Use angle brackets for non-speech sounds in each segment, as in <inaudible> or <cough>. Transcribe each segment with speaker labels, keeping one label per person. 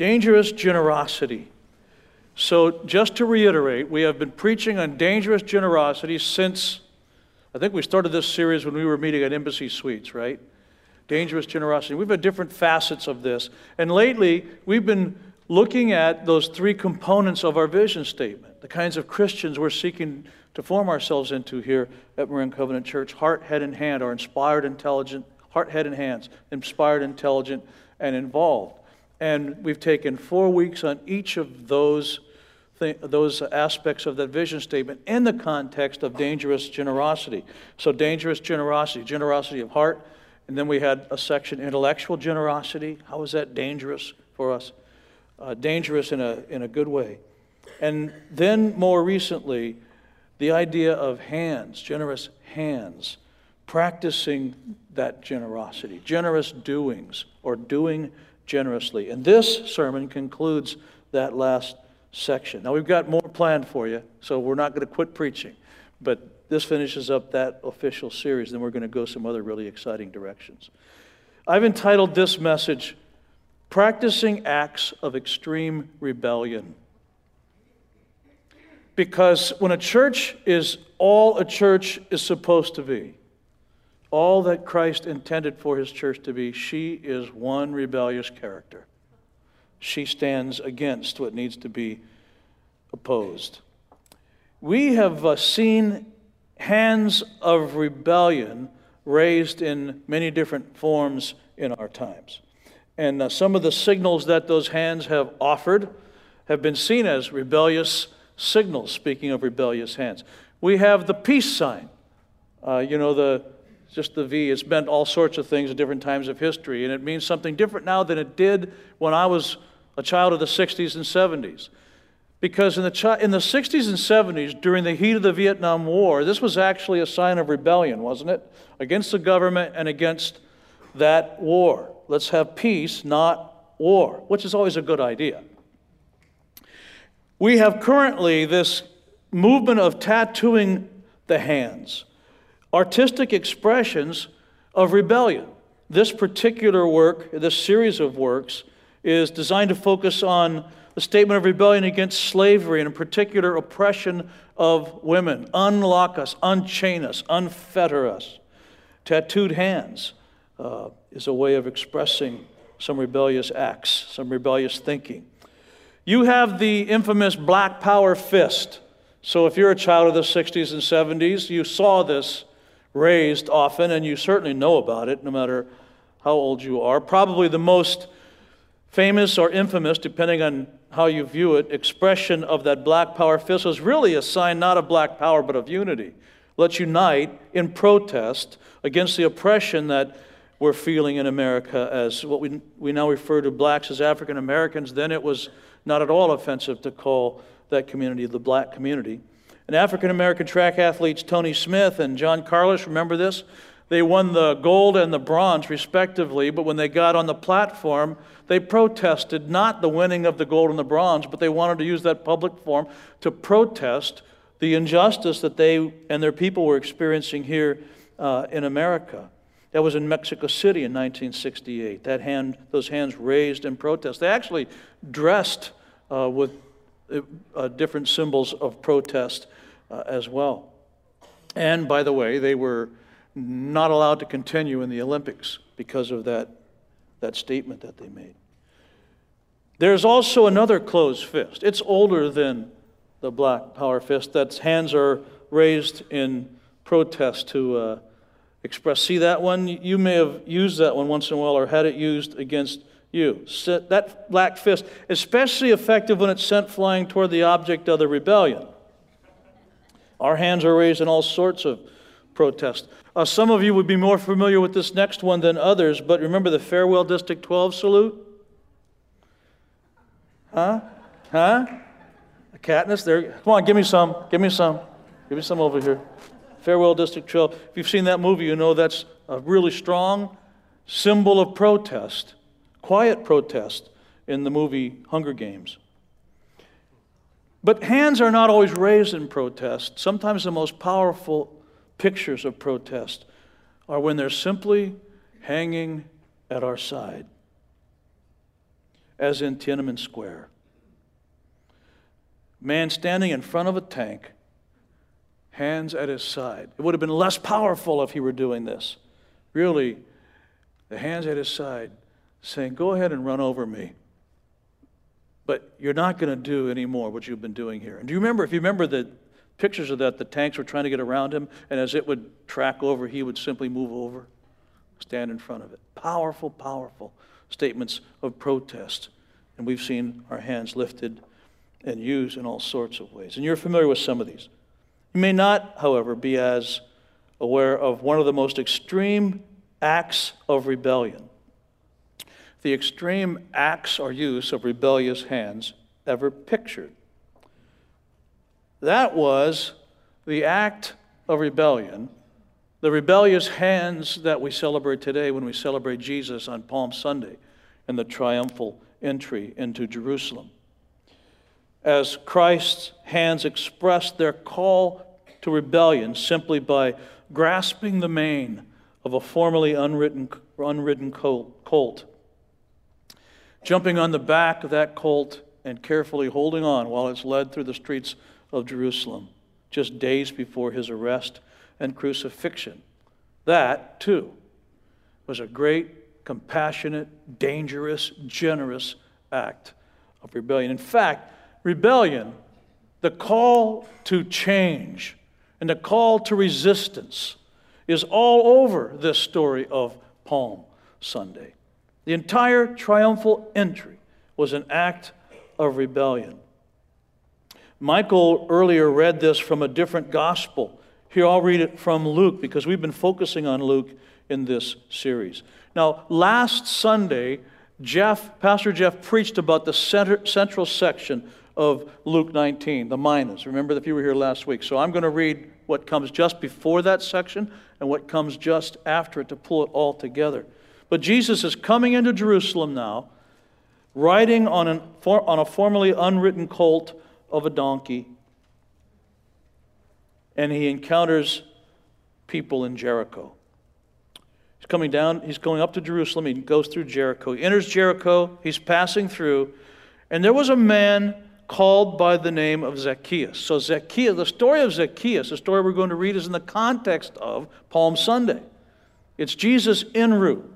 Speaker 1: Dangerous generosity. So, just to reiterate, we have been preaching on dangerous generosity since I think we started this series when we were meeting at Embassy Suites, right? Dangerous generosity. We've had different facets of this. And lately, we've been looking at those three components of our vision statement, the kinds of Christians we're seeking to form ourselves into here at Marin Covenant Church heart, head, and hand are inspired, intelligent, heart, head, and hands, inspired, intelligent, and involved. And we've taken four weeks on each of those, th- those aspects of that vision statement in the context of dangerous generosity. So, dangerous generosity, generosity of heart. And then we had a section, intellectual generosity. How is that dangerous for us? Uh, dangerous in a, in a good way. And then more recently, the idea of hands, generous hands, practicing that generosity, generous doings, or doing generously. And this sermon concludes that last section. Now, we've got more planned for you, so we're not going to quit preaching. But this finishes up that official series, then we're going to go some other really exciting directions. I've entitled this message, Practicing Acts of Extreme Rebellion. Because when a church is all a church is supposed to be, all that Christ intended for his church to be, she is one rebellious character. She stands against what needs to be opposed. We have uh, seen hands of rebellion raised in many different forms in our times. And uh, some of the signals that those hands have offered have been seen as rebellious signals, speaking of rebellious hands. We have the peace sign. Uh, you know, the just the V. It's meant all sorts of things at different times of history, and it means something different now than it did when I was a child of the 60s and 70s. Because in the, in the 60s and 70s, during the heat of the Vietnam War, this was actually a sign of rebellion, wasn't it? Against the government and against that war. Let's have peace, not war, which is always a good idea. We have currently this movement of tattooing the hands artistic expressions of rebellion. This particular work, this series of works, is designed to focus on the statement of rebellion against slavery and in particular oppression of women. Unlock us, unchain us, unfetter us. Tattooed hands uh, is a way of expressing some rebellious acts, some rebellious thinking. You have the infamous black power fist. So if you're a child of the 60s and 70s, you saw this raised often, and you certainly know about it no matter how old you are. Probably the most famous or infamous, depending on how you view it, expression of that black power fist was really a sign not of black power but of unity. Let's unite in protest against the oppression that we're feeling in America as what we, we now refer to blacks as African Americans. Then it was not at all offensive to call that community the black community. And African American track athletes Tony Smith and John Carlos, remember this? They won the gold and the bronze, respectively, but when they got on the platform, they protested not the winning of the gold and the bronze, but they wanted to use that public forum to protest the injustice that they and their people were experiencing here uh, in America. That was in Mexico City in 1968. That hand, those hands raised in protest. They actually dressed uh, with uh, different symbols of protest uh, as well. And by the way, they were not allowed to continue in the Olympics because of that, that statement that they made. There's also another closed fist. It's older than the black power fist, that's hands are raised in protest to uh, express. See that one? You may have used that one once in a while or had it used against you. That black fist, especially effective when it's sent flying toward the object of the rebellion. Our hands are raised in all sorts of protests. Uh, some of you would be more familiar with this next one than others, but remember the farewell District 12 salute? Huh? Huh? Katniss, there. Come on, give me some. Give me some. Give me some over here. Farewell District 12. If you've seen that movie, you know that's a really strong symbol of protest, quiet protest in the movie Hunger Games. But hands are not always raised in protest. Sometimes the most powerful pictures of protest are when they're simply hanging at our side. as in Tiananmen Square. Man standing in front of a tank, hands at his side. It would have been less powerful if he were doing this. Really, the hands at his side saying, Go ahead and run over me. But you're not going to do anymore what you've been doing here. And do you remember, if you remember the pictures of that, the tanks were trying to get around him, and as it would track over, he would simply move over, stand in front of it. Powerful, powerful statements of protest. And we've seen our hands lifted and used in all sorts of ways. And you're familiar with some of these. You may not, however, be as aware of one of the most extreme acts of rebellion the extreme acts or use of rebellious hands ever pictured. That was the act of rebellion, the rebellious hands that we celebrate today when we celebrate Jesus on Palm Sunday and the triumphal entry into Jerusalem. As Christ's hands expressed their call to rebellion simply by grasping the mane of a formerly unwritten, unridden colt jumping on the back of that colt and carefully holding on while it's led through the streets of Jerusalem, just days before his arrest and crucifixion. That, too, was a great, compassionate, dangerous, generous act of rebellion. In fact, rebellion, the call to change and the call to resistance, is all over this story of Palm Sunday. The entire triumphal entry was an act of rebellion. Michael earlier read this from a different gospel. Here, I'll read it from Luke because we've been focusing on Luke in this series. Now, last Sunday, Jeff, Pastor Jeff preached about the center, central section of Luke 19, the minas. Remember if you were here last week. So I'm going to read what comes just before that section and what comes just after it to pull it all together. But Jesus is coming into Jerusalem now, riding on, an, on a formerly unwritten colt of a donkey, and he encounters people in Jericho. He's coming down, he's going up to Jerusalem, he goes through Jericho. He enters Jericho, he's passing through, and there was a man called by the name of Zacchaeus. So, Zacchaeus, the story of Zacchaeus, the story we're going to read, is in the context of Palm Sunday. It's Jesus en route.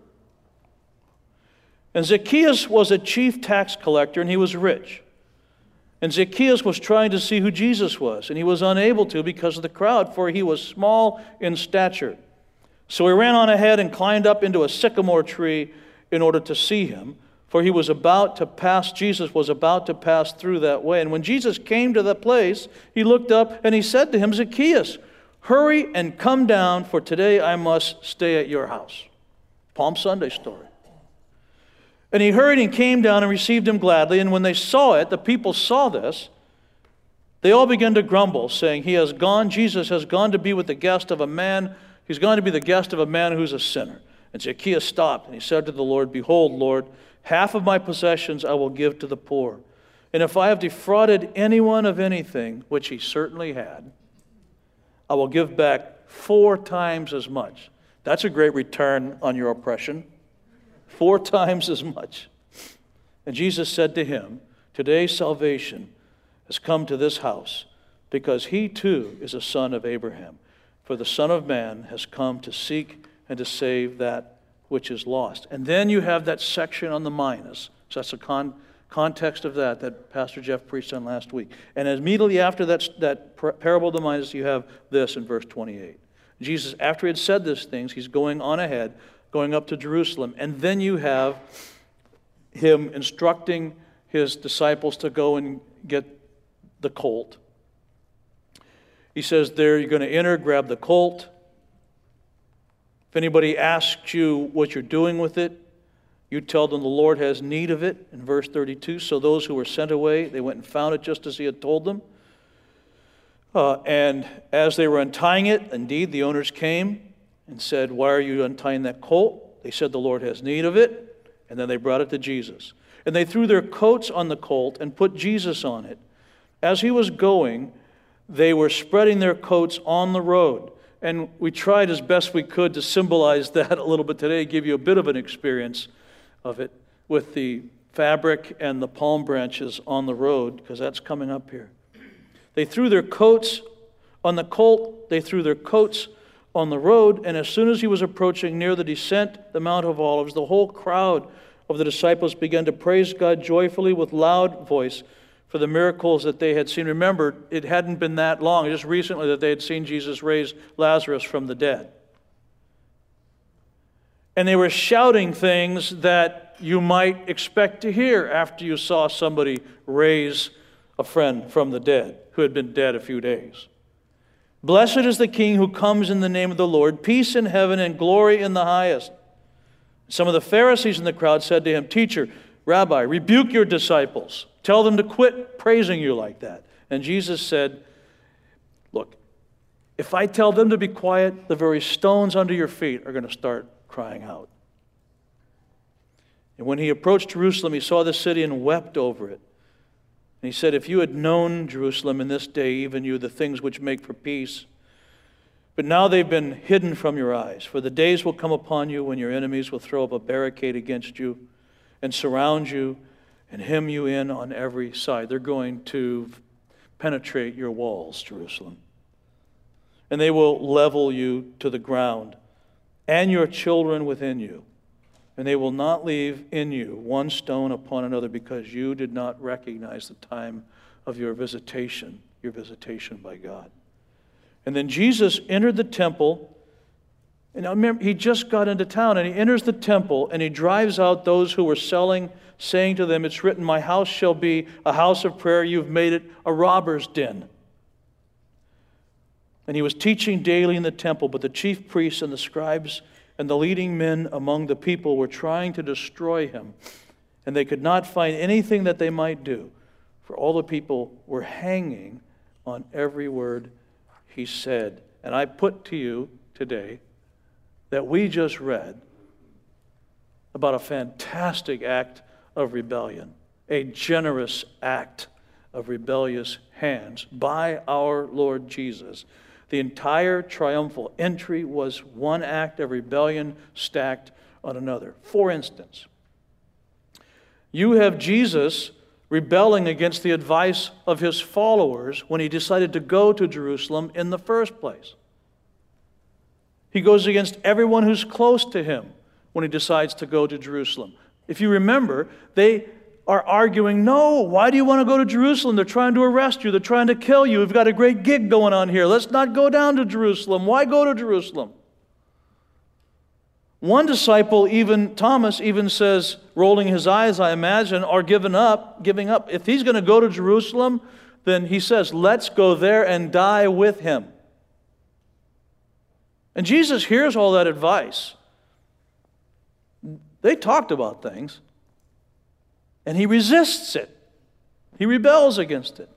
Speaker 1: And Zacchaeus was a chief tax collector and he was rich. And Zacchaeus was trying to see who Jesus was, and he was unable to because of the crowd, for he was small in stature. So he ran on ahead and climbed up into a sycamore tree in order to see him, for he was about to pass, Jesus was about to pass through that way. And when Jesus came to that place, he looked up and he said to him, Zacchaeus, hurry and come down, for today I must stay at your house. Palm Sunday story. And he hurried and came down and received him gladly. And when they saw it, the people saw this, they all began to grumble, saying, He has gone, Jesus has gone to be with the guest of a man, he's gone to be the guest of a man who's a sinner. And Zacchaeus stopped, and he said to the Lord, Behold, Lord, half of my possessions I will give to the poor. And if I have defrauded anyone of anything, which he certainly had, I will give back four times as much. That's a great return on your oppression four times as much. And Jesus said to him, Today salvation has come to this house because he too is a son of Abraham. For the Son of Man has come to seek and to save that which is lost. And then you have that section on the minas. So that's a con- context of that that Pastor Jeff preached on last week. And immediately after that, that parable of the minas, you have this in verse 28. Jesus, after he had said these things, he's going on ahead going up to Jerusalem. And then you have him instructing his disciples to go and get the colt. He says, There, you're going to enter, grab the colt. If anybody asks you what you're doing with it, you tell them the Lord has need of it in verse 32. So those who were sent away, they went and found it just as he had told them. Uh, and as they were untying it, indeed, the owners came and said, Why are you untying that colt? They said, The Lord has need of it. And then they brought it to Jesus. And they threw their coats on the colt and put Jesus on it. As he was going, they were spreading their coats on the road. And we tried as best we could to symbolize <laughs> that a little bit today, give you a bit of an experience of it with the fabric and the palm branches on the road, because that's coming up here. They threw their coats on the colt, they threw their coats on the road, and as soon as he was approaching near the descent, the Mount of Olives, the whole crowd of the disciples began to praise God joyfully with loud voice for the miracles that they had seen. Remember, it hadn't been that long, just recently, that they had seen Jesus raise Lazarus from the dead. And they were shouting things that you might expect to hear after you saw somebody raise a friend from the dead who had been dead a few days. Blessed is the King who comes in the name of the Lord, peace in heaven and glory in the highest. Some of the Pharisees in the crowd said to him, Teacher, Rabbi, rebuke your disciples. Tell them to quit praising you like that. And Jesus said, Look, if I tell them to be quiet, the very stones under your feet are going to start crying out. And when he approached Jerusalem, he saw the city and wept over it. And he said, If you had known Jerusalem in this day, even you, the things which make for peace, but now they've been hidden from your eyes. For the days will come upon you when your enemies will throw up a barricade against you and surround you and hem you in on every side. They're going to penetrate your walls, Jerusalem. And they will level you to the ground and your children within you and they will not leave in you one stone upon another because you did not recognize the time of your visitation, your visitation by God. And then Jesus entered the temple. And I remember, he just got into town and he enters the temple and he drives out those who were selling, saying to them, It's written, My house shall be a house of prayer. You've made it a robber's den. And he was teaching daily in the temple, but the chief priests and the scribes and the leading men among the people were trying to destroy him, and they could not find anything that they might do, for all the people were hanging on every word he said. And I put to you today that we just read about a fantastic act of rebellion, a generous act of rebellious hands by our Lord Jesus the entire triumphal entry was one act of rebellion stacked on another. For instance, you have Jesus rebelling against the advice of his followers when he decided to go to Jerusalem in the first place. He goes against everyone who's close to him when he decides to go to Jerusalem. If you remember, they are arguing, No, why do you want to go to Jerusalem? They're trying to arrest you, they're trying to kill you. We've got a great gig going on here. Let's not go down to Jerusalem. Why go to Jerusalem? One disciple, even Thomas, even says, rolling his eyes, I imagine, or giving up, giving up. If he's going to go to Jerusalem, then he says, Let's go there and die with him. And Jesus hears all that advice. They talked about things. And he resists it, he rebels against it.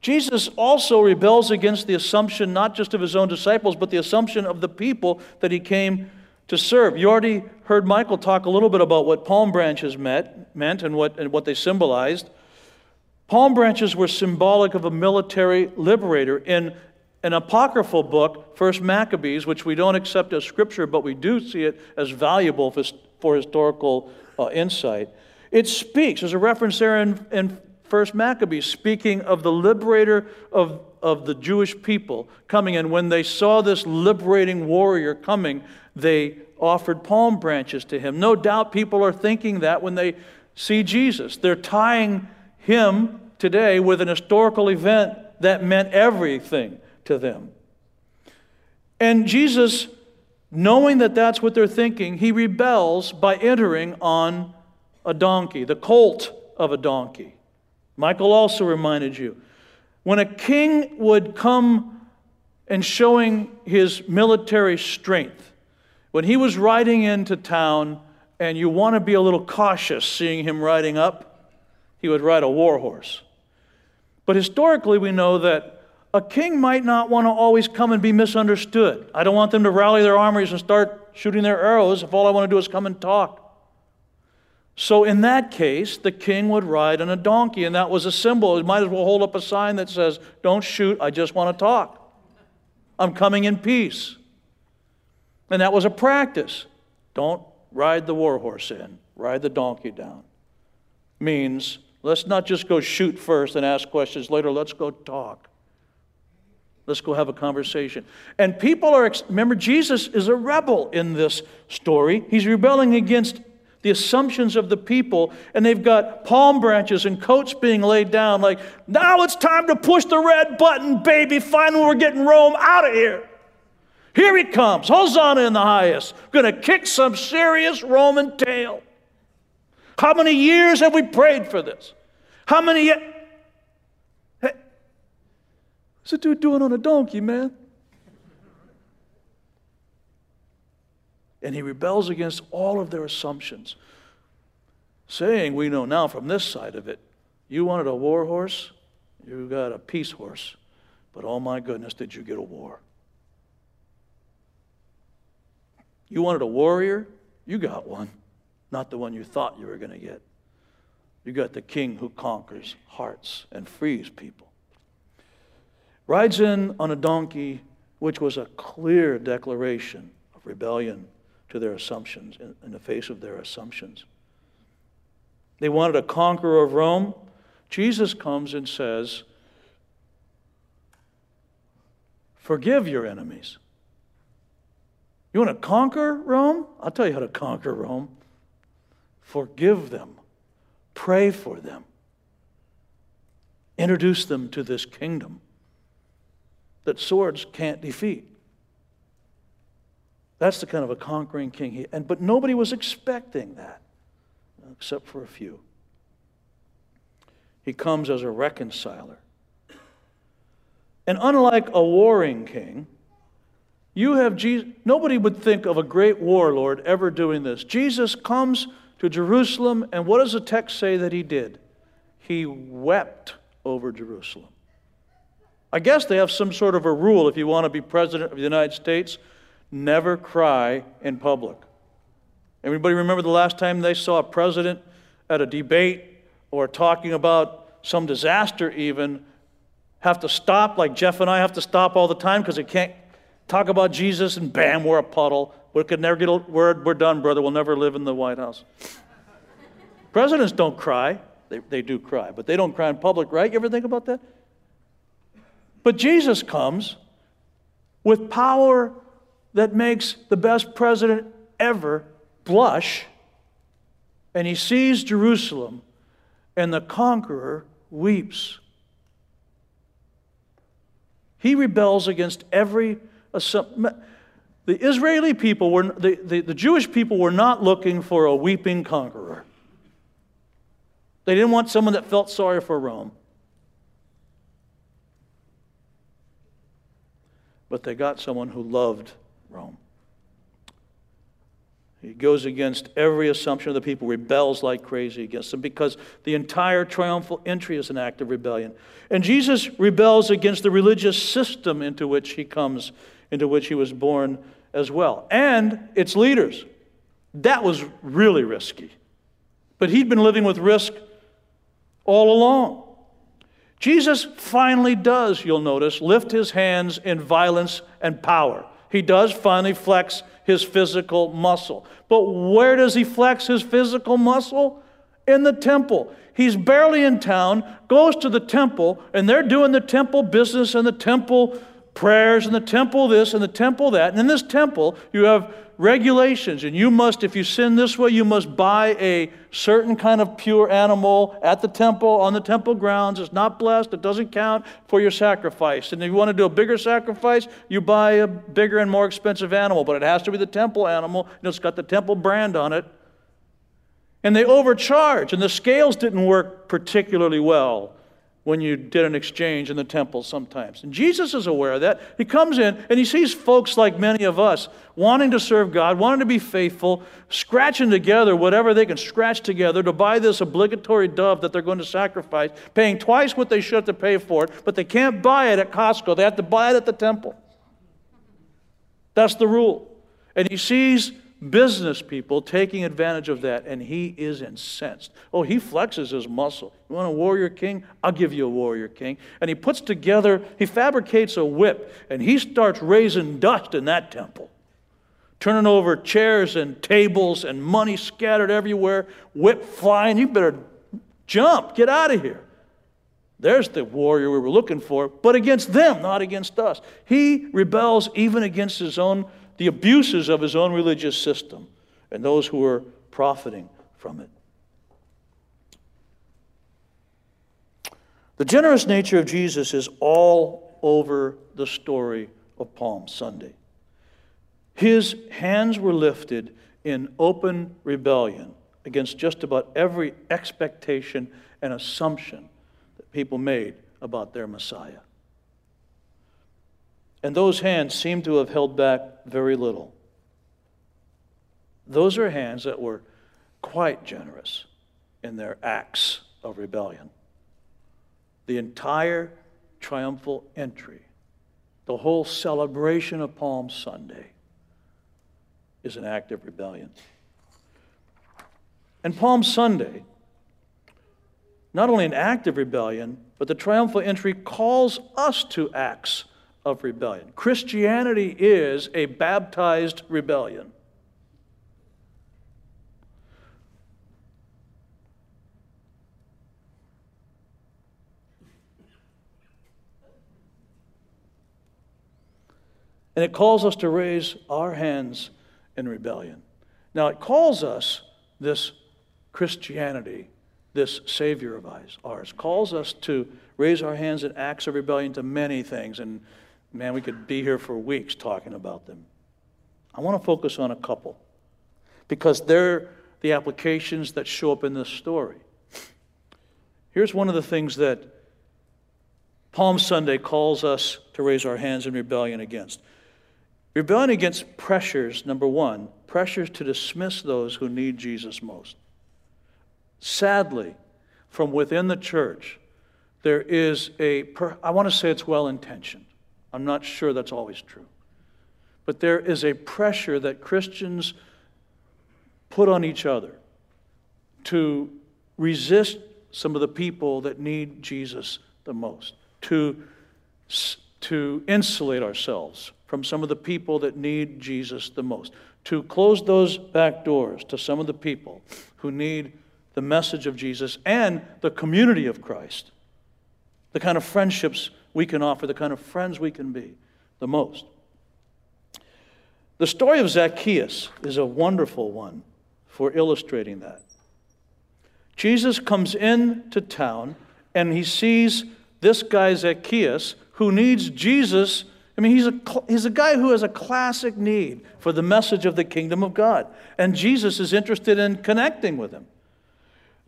Speaker 1: Jesus also rebels against the assumption not just of his own disciples, but the assumption of the people that he came to serve. You already heard Michael talk a little bit about what palm branches meant, meant and, what, and what they symbolized. Palm branches were symbolic of a military liberator. In an apocryphal book, First Maccabees, which we don't accept as scripture, but we do see it as valuable for, for historical uh, insight. It speaks, there's a reference there in, in 1 Maccabees, speaking of the liberator of, of the Jewish people coming. And when they saw this liberating warrior coming, they offered palm branches to him. No doubt people are thinking that when they see Jesus. They're tying him today with an historical event that meant everything to them. And Jesus, knowing that that's what they're thinking, he rebels by entering on a donkey, the colt of a donkey. Michael also reminded you when a king would come and showing his military strength, when he was riding into town, and you want to be a little cautious seeing him riding up, he would ride a war horse. But historically, we know that a king might not want to always come and be misunderstood. I don't want them to rally their armies and start shooting their arrows if all I want to do is come and talk. So, in that case, the king would ride on a donkey, and that was a symbol. He might as well hold up a sign that says, Don't shoot, I just want to talk. I'm coming in peace. And that was a practice. Don't ride the war horse in, ride the donkey down, means let's not just go shoot first and ask questions later, let's go talk. Let's go have a conversation. And people are, remember, Jesus is a rebel in this story. He's rebelling against the assumptions of the people, and they've got palm branches and coats being laid down, like, now it's time to push the red button, baby. Finally, we're getting Rome out of here. Here he comes, Hosanna in the highest, gonna kick some serious Roman tail. How many years have we prayed for this? How many? Hey, what's the dude doing on a donkey, man? And he rebels against all of their assumptions, saying, We know now from this side of it, you wanted a war horse, you got a peace horse, but oh my goodness, did you get a war? You wanted a warrior, you got one, not the one you thought you were going to get. You got the king who conquers hearts and frees people. Rides in on a donkey, which was a clear declaration of rebellion to their assumptions, in, in the face of their assumptions. They wanted a conqueror of Rome. Jesus comes and says, Forgive your enemies. You want to conquer Rome? I'll tell you how to conquer Rome. Forgive them, pray for them, introduce them to this kingdom that swords can't defeat. That's the kind of a conquering king. He, and, but nobody was expecting that, except for a few. He comes as a reconciler. And unlike a warring king, you have Jesus. Nobody would think of a great warlord ever doing this. Jesus comes to Jerusalem, and what does the text say that he did? He wept over Jerusalem. I guess they have some sort of a rule if you want to be president of the United States never cry in public. Everybody remember the last time they saw a president at a debate or talking about some disaster, even have to stop, like Jeff and I have to stop all the time because they can't talk about Jesus and bam, we're a puddle. We could never get a word, we're done, brother. We'll never live in the White House. Presidents don't cry. They, they do cry, but they don't cry in public, right? You ever think about that? But Jesus comes with power that makes the best president ever blush, and he sees Jerusalem, and the conqueror weeps. He rebels against every the Israeli people were the, the, the Jewish people were not looking for a weeping conqueror. They didn't want someone that felt sorry for Rome. But they got someone who loved Rome. He goes against every assumption of the people, rebels like crazy against them because the entire triumphal entry is an act of rebellion. And Jesus rebels against the religious system into which he comes, into which he was born as well, and its leaders. That was really risky. But he'd been living with risk all along. Jesus finally does, you'll notice, lift his hands in violence and power. He does finally flex his physical muscle. But where does he flex his physical muscle? In the temple. He's barely in town, goes to the temple, and they're doing the temple business and the temple prayers and the temple this and the temple that. And in this temple, you have regulations, and you must, if you sin this way, you must buy a certain kind of pure animal at the temple, on the temple grounds. It's not blessed, it doesn't count for your sacrifice. And if you want to do a bigger sacrifice, you buy a bigger and more expensive animal, but it has to be the temple animal, and it's got the temple brand on it. And they overcharge, and the scales didn't work particularly well when you did an exchange in the temple sometimes. And Jesus is aware of that. He comes in and he sees folks like many of us wanting to serve God, wanting to be faithful, scratching together whatever they can scratch together to buy this obligatory dove that they're going to sacrifice, paying twice what they should to pay for it, but they can't buy it at Costco. They have to buy it at the temple. That's the rule. And he sees business people taking advantage of that, and he is incensed. Oh, he flexes his muscle. You want a warrior king? I'll give you a warrior king. And he puts together, he fabricates a whip, and he starts raising dust in that temple turning over chairs and tables and money scattered everywhere, whip flying. You better jump, get out of here. There's the warrior we were looking for, but against them, not against us. He rebels even against his own, the abuses of his own religious system and those who were profiting from it. The generous nature of Jesus is all over the story of Palm Sunday. His hands were lifted in open rebellion against just about every expectation and assumption that people made about their Messiah. And those hands seem to have held back very little. Those are hands that were quite generous in their acts of rebellion. The entire triumphal entry, the whole celebration of Palm Sunday, is an act of rebellion. And Palm Sunday, not only an act of rebellion, but the triumphal entry calls us to acts of rebellion. Christianity is a baptized rebellion. And it calls us to raise our hands in rebellion. Now, it calls us, this Christianity, this Savior of ours, calls us to raise our hands in acts of rebellion to many things. And man, we could be here for weeks talking about them. I want to focus on a couple because they're the applications that show up in this story. Here's one of the things that Palm Sunday calls us to raise our hands in rebellion against. Rebellion against pressures, number one, pressures to dismiss those who need Jesus most. Sadly, from within the church, there is a, I want to say it's well intentioned. I'm not sure that's always true. But there is a pressure that Christians put on each other to resist some of the people that need Jesus the most, to, to insulate ourselves from some of the people that need Jesus the most, to close those back doors to some of the people who need the message of Jesus and the community of Christ, the kind of friendships we can offer, the kind of friends we can be the most. The story of Zacchaeus is a wonderful one for illustrating that. Jesus comes into town and he sees this guy Zacchaeus who needs Jesus I mean, he's a, he's a guy who has a classic need for the message of the kingdom of God. And Jesus is interested in connecting with him.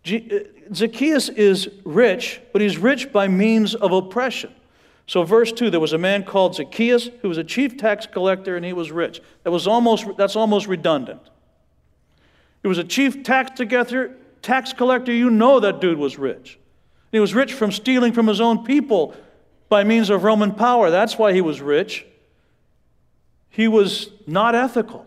Speaker 1: Uh, Zacchaeus is rich, but he's rich by means of oppression. So, verse 2 there was a man called Zacchaeus who was a chief tax collector and he was rich. That was almost, that's almost redundant. He was a chief tax collector, tax collector. You know that dude was rich. He was rich from stealing from his own people by means of Roman power. That's why he was rich. He was not ethical.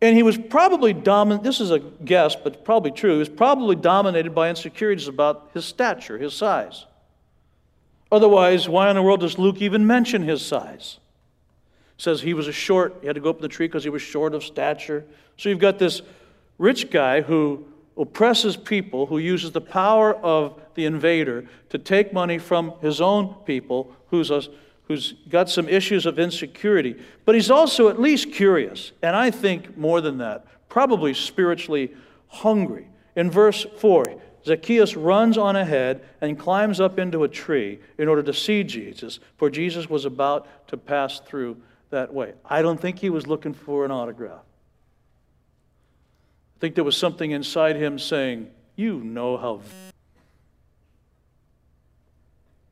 Speaker 1: And he was probably dominated, this is a guess, but probably true. He was probably dominated by insecurities about his stature, his size. Otherwise, why in the world does Luke even mention his size? says he was a short, he had to go up in the tree because he was short of stature. So you've got this rich guy who oppresses people, who uses the power of the invader to take money from his own people, who's, a, who's got some issues of insecurity. But he's also at least curious, and I think more than that, probably spiritually hungry. In verse 4, Zacchaeus runs on ahead and climbs up into a tree in order to see Jesus, for Jesus was about to pass through that way. I don't think he was looking for an autograph. I think there was something inside him saying, You know how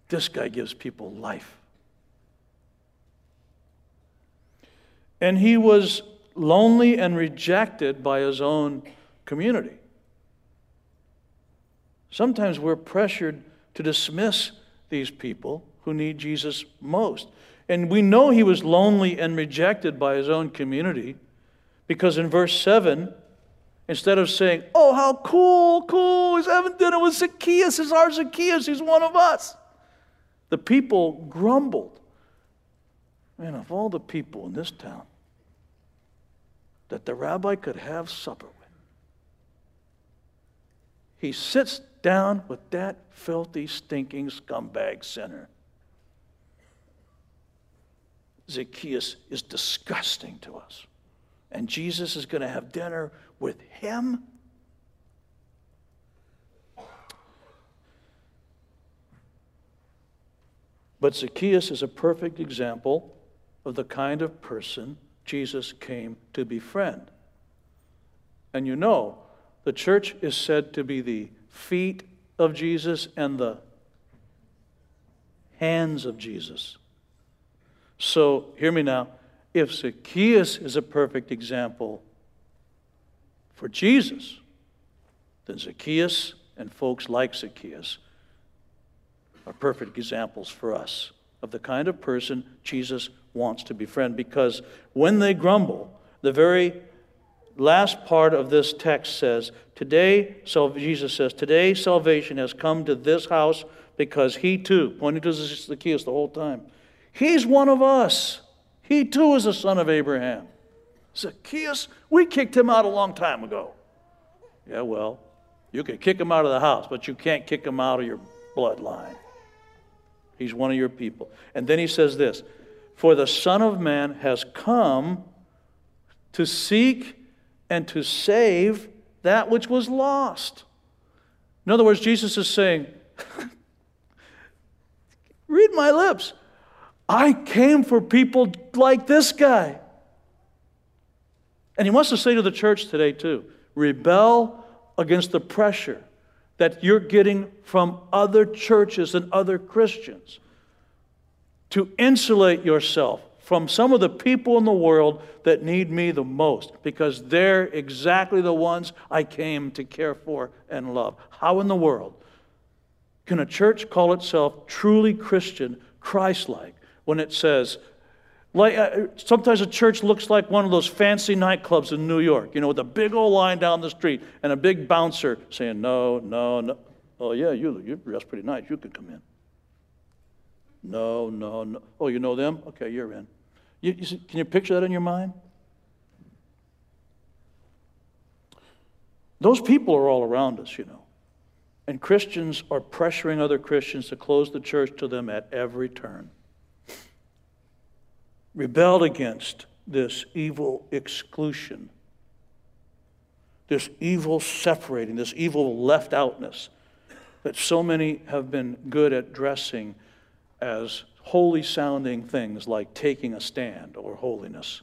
Speaker 1: this guy gives people life. And he was lonely and rejected by his own community. Sometimes we're pressured to dismiss these people who need Jesus most. And we know he was lonely and rejected by his own community because in verse 7, Instead of saying, oh, how cool, cool, he's having dinner with Zacchaeus, he's our Zacchaeus, he's one of us. The people grumbled. Man, of all the people in this town, that the rabbi could have supper with. He sits down with that filthy, stinking scumbag sinner. Zacchaeus is disgusting to us. And Jesus is going to have dinner with him? But Zacchaeus is a perfect example of the kind of person Jesus came to befriend. And you know, the church is said to be the feet of Jesus and the hands of Jesus. So, hear me now. If Zacchaeus is a perfect example for Jesus, then Zacchaeus and folks like Zacchaeus are perfect examples for us of the kind of person Jesus wants to befriend. Because when they grumble, the very last part of this text says, Today, so Jesus says, Today salvation has come to this house because he too, pointing to Zacchaeus the whole time, he's one of us. He too is a son of Abraham. Zacchaeus, we kicked him out a long time ago. Yeah, well, you can kick him out of the house, but you can't kick him out of your bloodline. He's one of your people. And then he says this For the Son of Man has come to seek and to save that which was lost. In other words, Jesus is saying, <laughs> Read my lips. I came for people like this guy. And he wants to say to the church today, too rebel against the pressure that you're getting from other churches and other Christians to insulate yourself from some of the people in the world that need me the most because they're exactly the ones I came to care for and love. How in the world can a church call itself truly Christian, Christ like, when it says, like, uh, sometimes a church looks like one of those fancy nightclubs in New York, you know, with a big old line down the street and a big bouncer saying, No, no, no. Oh, yeah, you, you dress pretty nice. You could come in. No, no, no. Oh, you know them? Okay, you're in. You, you see, can you picture that in your mind? Those people are all around us, you know. And Christians are pressuring other Christians to close the church to them at every turn rebelled against this evil exclusion, this evil separating, this evil left outness that so many have been good at dressing as holy sounding things like taking a stand or holiness.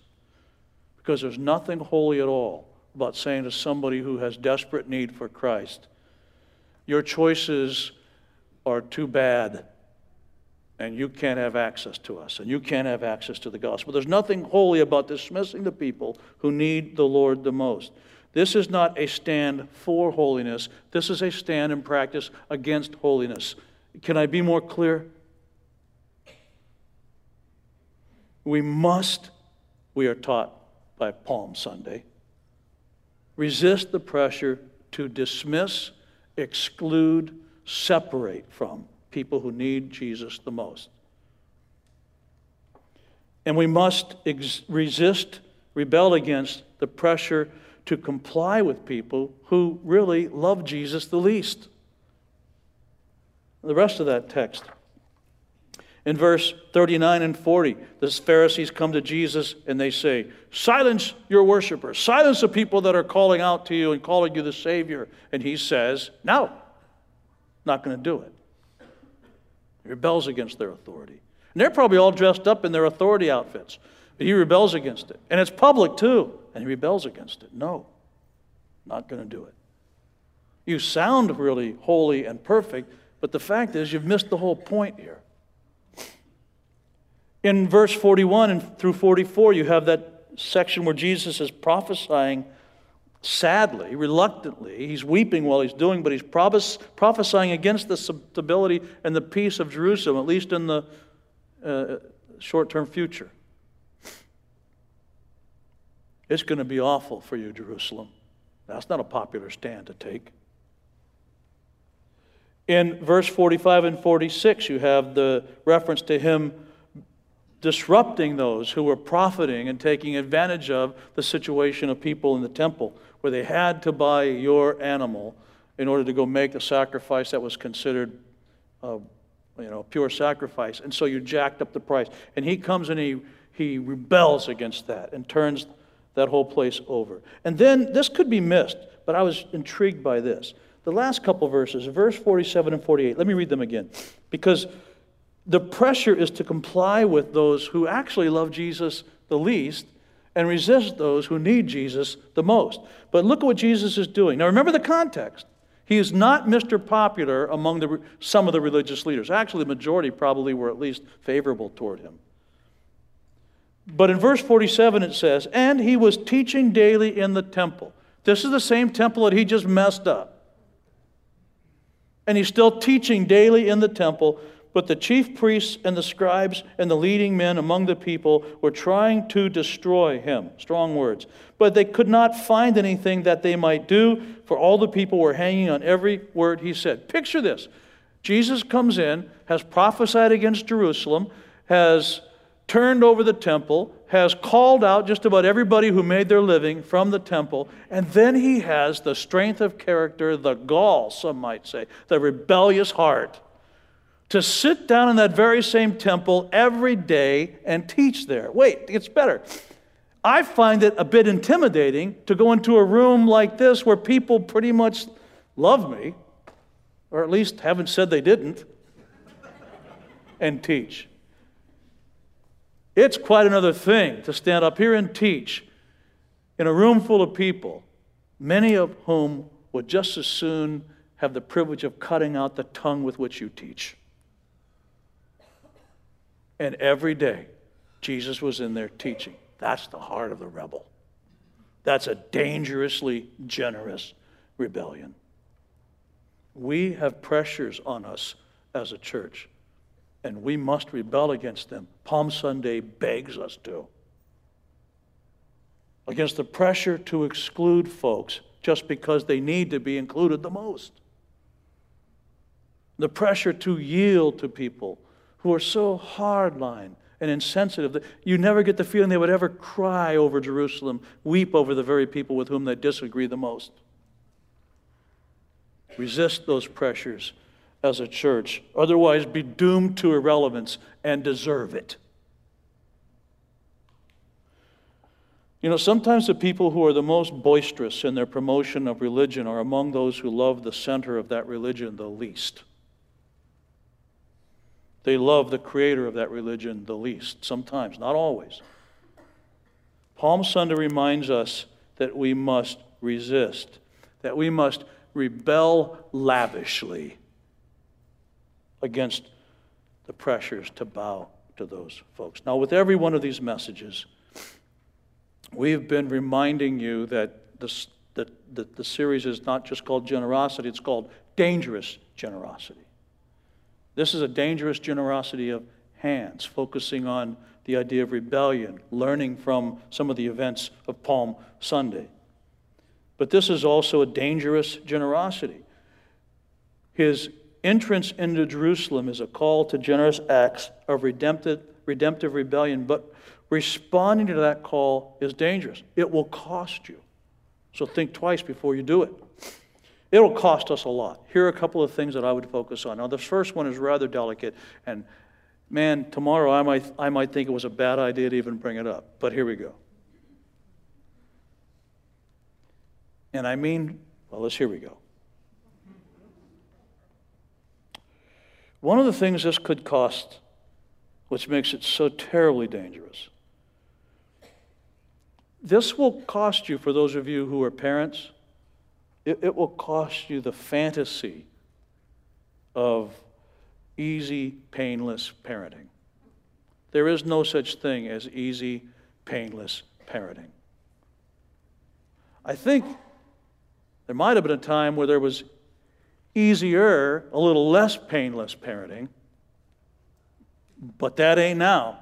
Speaker 1: Because there's nothing holy at all about saying to somebody who has desperate need for Christ, Your choices are too bad and you can't have access to us, and you can't have access to the gospel. There's nothing holy about dismissing the people who need the Lord the most. This is not a stand for holiness, this is a stand in practice against holiness. Can I be more clear? We must, we are taught by Palm Sunday, resist the pressure to dismiss, exclude, separate from people who need Jesus the most. And we must ex- resist, rebel against the pressure to comply with people who really love Jesus the least. The rest of that text. In verse 39 and 40, the Pharisees come to Jesus and they say, Silence your worshipers, silence the people that are calling out to you and calling you the Savior. And he says, No, not going to do it. He rebels against their authority. And they're probably all dressed up in their authority outfits. But he rebels against it. And it's public too. And he rebels against it. No, not going to do it. You sound really holy and perfect, but the fact is you've missed the whole point here. In verse 41 and through 44, you have that section where Jesus is prophesying sadly, reluctantly. He's weeping while he's doing, but he's prophesying against the stability and the peace of Jerusalem, at least in the uh, short term future. It's going to be awful for you, Jerusalem. That's not a popular stand to take. In verse 45 and 46, you have the reference to him disrupting those who were profiting and taking advantage of the situation of people in the temple, where they had to buy your animal in order to go make a sacrifice that was considered a you know, pure sacrifice. And so you jacked up the price. And he comes and he, he rebels against that and turns that whole place over. And then this could be missed, but I was intrigued by this. The last couple verses, verse 47 and 48, let me read them again. Because the pressure is to comply with those who actually love Jesus the least and resist those who need Jesus the most. But look at what Jesus is doing. Now remember the context. He is not Mr. Popular among the, some of the religious leaders. Actually, the majority probably were at least favorable toward him. But in verse 47 it says, And he was teaching daily in the temple. This is the same temple that he just messed up. And he's still teaching daily in the temple, but the chief priests and the scribes and the leading men among the people were trying to destroy him. Strong words. But they could not find anything that they might do, for all the people were hanging on every word he said. Picture this Jesus comes in, has prophesied against Jerusalem, has turned over the temple, has called out just about everybody who made their living from the temple, and then he has the strength of character, the gall, some might say, the rebellious heart, to sit down in that very same temple every day and teach there. Wait, it's better. I find it a bit intimidating to go into a room like this where people pretty much love me, or at least haven't said they didn't, and teach. It's quite another thing to stand up here and teach in a room full of people, many of whom would just as soon have the privilege of cutting out the tongue with which you teach. And every day, Jesus was in there teaching. That's the heart of the rebel. That's a dangerously generous rebellion. We have pressures on us as a church and we must rebel against them. Palm Sunday begs us to. Against the pressure to exclude folks just because they need to be included the most. The pressure to yield to people who are so hardline and insensitive that you never get the feeling they would ever cry over Jerusalem, weep over the very people with whom they disagree the most. Resist those pressures as a church, otherwise, be doomed to irrelevance and deserve it. You know, sometimes the people who are the most boisterous in their promotion of religion are among those who love the center of that religion the least. They love the creator of that religion the least, sometimes, not always. Palm Sunday reminds us that we must resist, that we must rebel lavishly against the pressures to bow to those folks. Now, with every one of these messages, we've been reminding you that, this, that, that the series is not just called generosity, it's called dangerous generosity. This is a dangerous generosity of hands, focusing on the idea of rebellion, learning from some of the events of Palm Sunday. But this is also a dangerous generosity. His entrance into Jerusalem is a call to generous acts of redemptive, redemptive rebellion, but responding to that call is dangerous. It will cost you. So think twice before you do it. It'll cost us a lot. Here are a couple of things that I would focus on. Now, the first one is rather delicate, and man, tomorrow I might, I might think it was a bad idea to even bring it up, but here we go. And I mean, well, let's here we go. One of the things this could cost, which makes it so terribly dangerous, this will cost you, for those of you who are parents, it, it will cost you the fantasy of easy, painless parenting. There is no such thing as easy, painless parenting. I think there might have been a time where there was easier, a little less painless parenting, but that ain't now.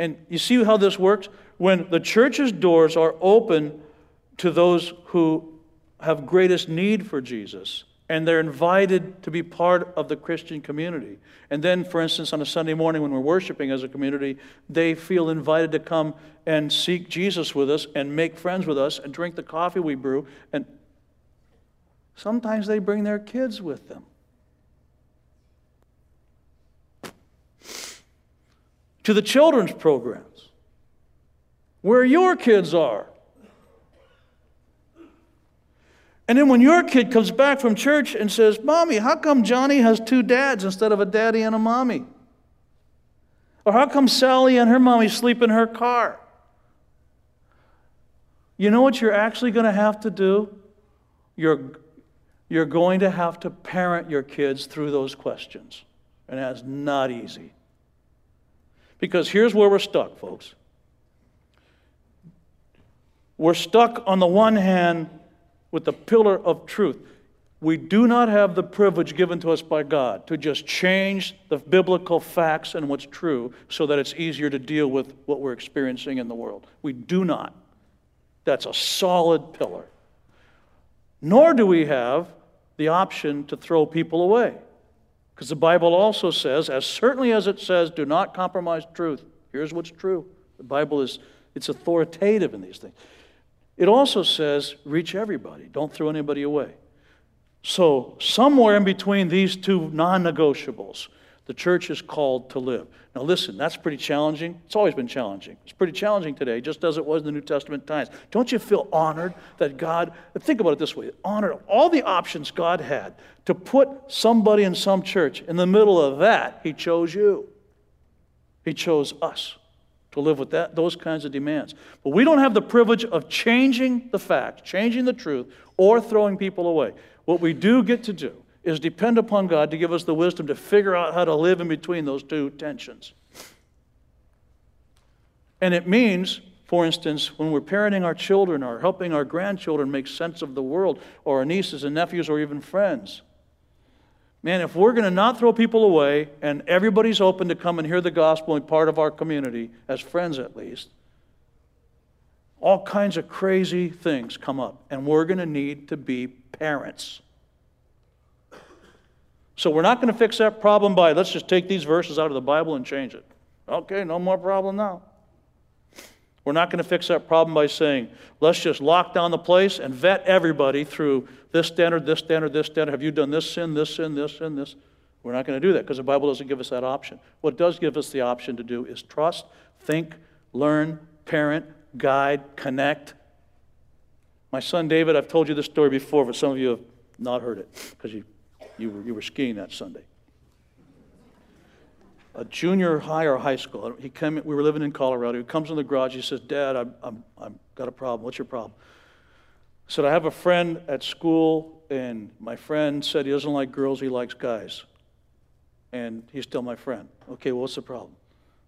Speaker 1: And you see how this works? When the church's doors are open to those who have greatest need for Jesus, and they're invited to be part of the Christian community. And then, for instance, on a Sunday morning when we're worshiping as a community, they feel invited to come and seek Jesus with us and make friends with us and drink the coffee we brew. And sometimes they bring their kids with them. To the children's programs, where your kids are. And then when your kid comes back from church and says, Mommy, how come Johnny has two dads instead of a daddy and a mommy? Or how come Sally and her mommy sleep in her car? You know what you're actually going to have to do? You're, you're going to have to parent your kids through those questions. And that's not easy. Because here's where we're stuck, folks. We're stuck on the one hand with the pillar of truth. We do not have the privilege given to us by God to just change the biblical facts and what's true so that it's easier to deal with what we're experiencing in the world. We do not. That's a solid pillar. Nor do we have the option to throw people away. Because the Bible also says, as certainly as it says, do not compromise truth. Here's what's true. The Bible is it's authoritative in these things. It also says, reach everybody, don't throw anybody away. So, somewhere in between these two non negotiables, the church is called to live. Now, listen, that's pretty challenging. It's always been challenging. It's pretty challenging today, just as it was in the New Testament times. Don't you feel honored that God, think about it this way honored all the options God had to put somebody in some church. In the middle of that, He chose you, He chose us to live with that, those kinds of demands. But we don't have the privilege of changing the facts, changing the truth, or throwing people away. What we do get to do is depend upon God to give us the wisdom to figure out how to live in between those two tensions. And it means, for instance, when we're parenting our children or helping our grandchildren make sense of the world, or our nieces and nephews, or even friends, Man, if we're going to not throw people away and everybody's open to come and hear the gospel and part of our community, as friends at least, all kinds of crazy things come up. And we're going to need to be parents. So we're not going to fix that problem by let's just take these verses out of the Bible and change it. Okay, no more problem now. We're not going to fix that problem by saying, let's just lock down the place and vet everybody through this standard, this standard, this standard. Have you done this sin, this sin, this sin, this? We're not going to do that because the Bible doesn't give us that option. What does give us the option to do is trust, think, learn, parent, guide, connect. My son David, I've told you this story before, but some of you have not heard it because you, you, were, you were skiing that Sunday a junior high or high school. He came, we were living in Colorado. He comes in the garage. He says, Dad, I'm, I'm, I'm got a problem. What's your problem? I said, I have a friend at school, and my friend said he doesn't like girls, he likes guys. And he's still my friend. Okay, well, what's the problem?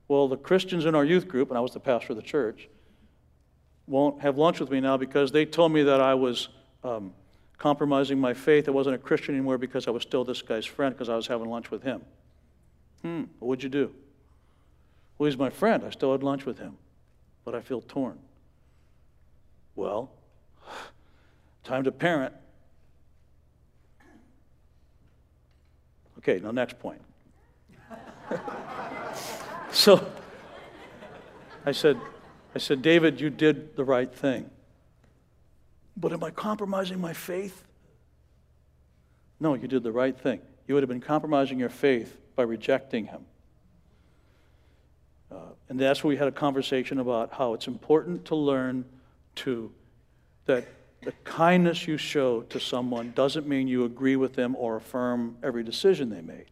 Speaker 1: Well, the Christians in our youth group, and I was the pastor of the church, won't have lunch with me now because they told me that I was um, compromising my faith. I wasn't a Christian anymore because I was still this guy's friend because I was having lunch with him. Hmm, what'd you do? Well, he's my friend. I still had lunch with him, but I feel torn. Well, time to parent. Okay, now next point. <laughs> so I said, I said, David, you did the right thing. But am I compromising my faith? No, you did the right thing. You would have been compromising your faith by rejecting him. Uh, and that's where we had a conversation about how it's important to learn to that the kindness you show to someone doesn't mean you agree with them or affirm every decision they made.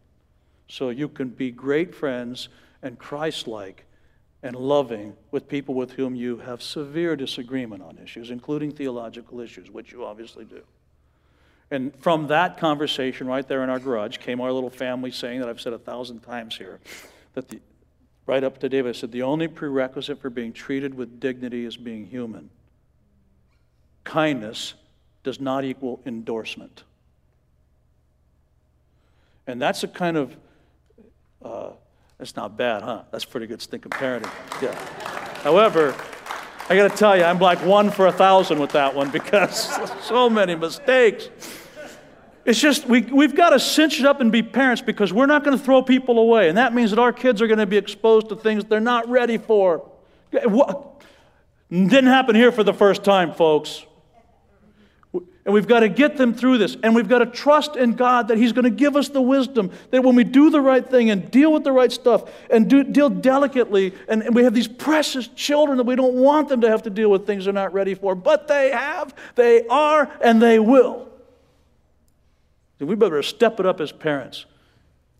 Speaker 1: So you can be great friends and Christ like and loving with people with whom you have severe disagreement on issues, including theological issues, which you obviously do. And from that conversation right there in our garage came our little family saying that I've said a thousand times here that the, right up to David, I said, the only prerequisite for being treated with dignity is being human. Kindness does not equal endorsement. And that's a kind of, uh, that's not bad, huh? That's pretty good stinking parenting. Yeah. However, I got to tell you, I'm like one for a thousand with that one because <laughs> so many mistakes. It's just we, we've got to cinch it up and be parents because we're not going to throw people away. And that means that our kids are going to be exposed to things they're not ready for. What? Didn't happen here for the first time, folks. And we've got to get them through this. And we've got to trust in God that He's going to give us the wisdom that when we do the right thing and deal with the right stuff and do, deal delicately, and, and we have these precious children that we don't want them to have to deal with things they're not ready for, but they have, they are, and they will. We better step it up as parents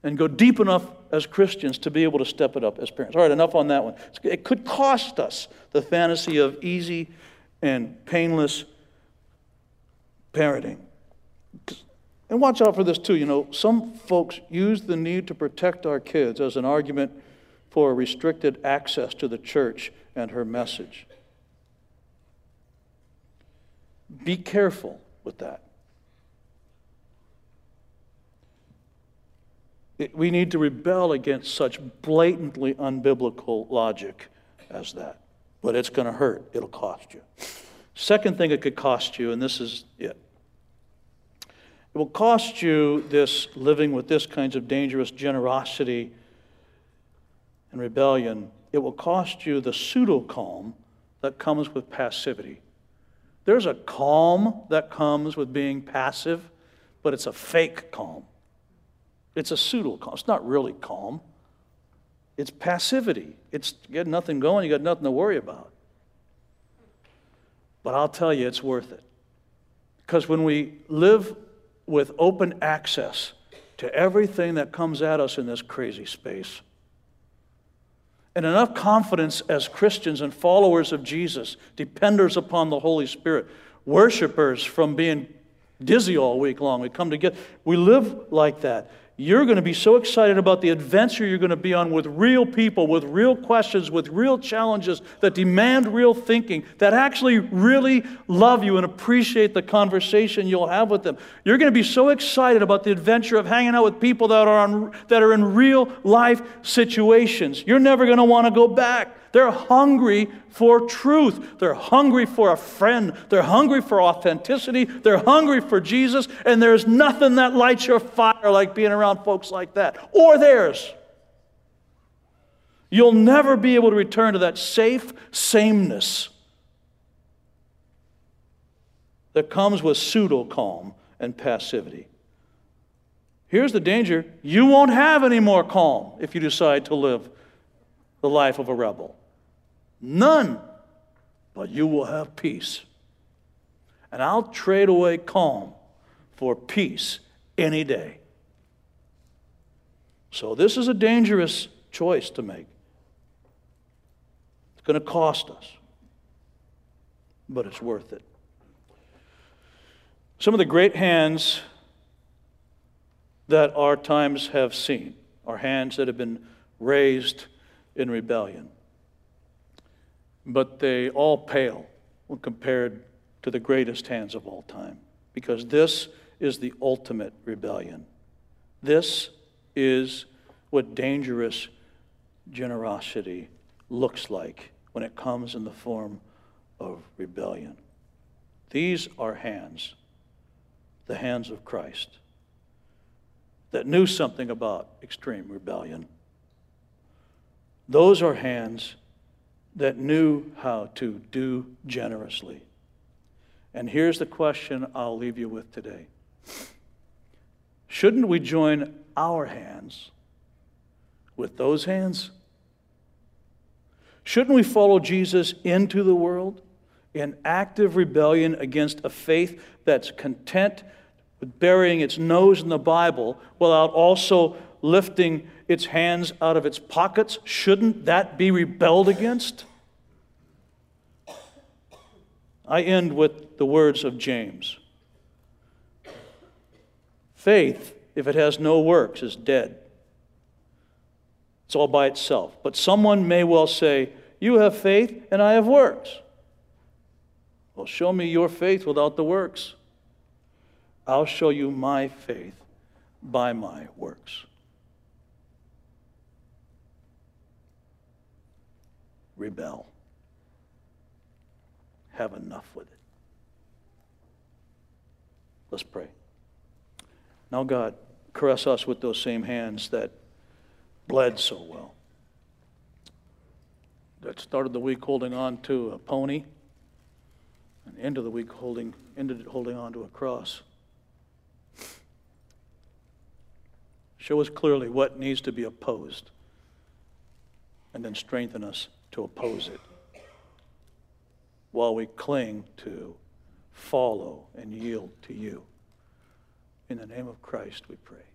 Speaker 1: and go deep enough as Christians to be able to step it up as parents. All right, enough on that one. It could cost us the fantasy of easy and painless parenting. And watch out for this too. You know, some folks use the need to protect our kids as an argument for restricted access to the church and her message. Be careful with that. We need to rebel against such blatantly unbiblical logic as that. But it's going to hurt, it'll cost you. Second thing it could cost you, and this is it it will cost you this living with this kinds of dangerous generosity and rebellion. It will cost you the pseudo calm that comes with passivity. There's a calm that comes with being passive, but it's a fake calm. It's a pseudo calm. It's not really calm. It's passivity. It's you got nothing going, you got nothing to worry about. But I'll tell you, it's worth it. Because when we live with open access to everything that comes at us in this crazy space. And enough confidence as Christians and followers of Jesus, dependers upon the Holy Spirit, worshipers from being dizzy all week long. We come together. We live like that you're going to be so excited about the adventure you're going to be on with real people, with real questions, with real challenges that demand real thinking, that actually really love you and appreciate the conversation you'll have with them. You're going to be so excited about the adventure of hanging out with people that are, on, that are in real life situations. You're never going to want to go back. They're hungry for truth. They're hungry for a friend. They're hungry for authenticity. They're hungry for Jesus. And there's nothing that lights your fire like being around folks like that or theirs. You'll never be able to return to that safe sameness that comes with pseudo calm and passivity. Here's the danger you won't have any more calm if you decide to live the life of a rebel. None. But you will have peace. And I'll trade away calm for peace any day. So, this is a dangerous choice to make. It's going to cost us, but it's worth it. Some of the great hands that our times have seen are hands that have been raised in rebellion but they all pale when compared to the greatest hands of all time. Because this is the ultimate rebellion. This is what dangerous generosity looks like when it comes in the form of rebellion. These are hands, the hands of Christ, that knew something about extreme rebellion. Those are hands that knew how to do generously. And here's the question I'll leave you with today Shouldn't we join our hands with those hands? Shouldn't we follow Jesus into the world in active rebellion against a faith that's content with burying its nose in the Bible without also lifting its hands out of its pockets, shouldn't that be rebelled against? I end with the words of James Faith, if it has no works, is dead. It's all by itself. But someone may well say, You have faith, and I have works. Well, show me your faith without the works. I'll show you my faith by my works. Rebel. Have enough with it. Let's pray. Now, God, caress us with those same hands that bled so well. That started the week holding on to a pony, and end of the week holding, ended holding on to a cross. Show us clearly what needs to be opposed, and then strengthen us to oppose it while we cling to, follow, and yield to you. In the name of Christ we pray.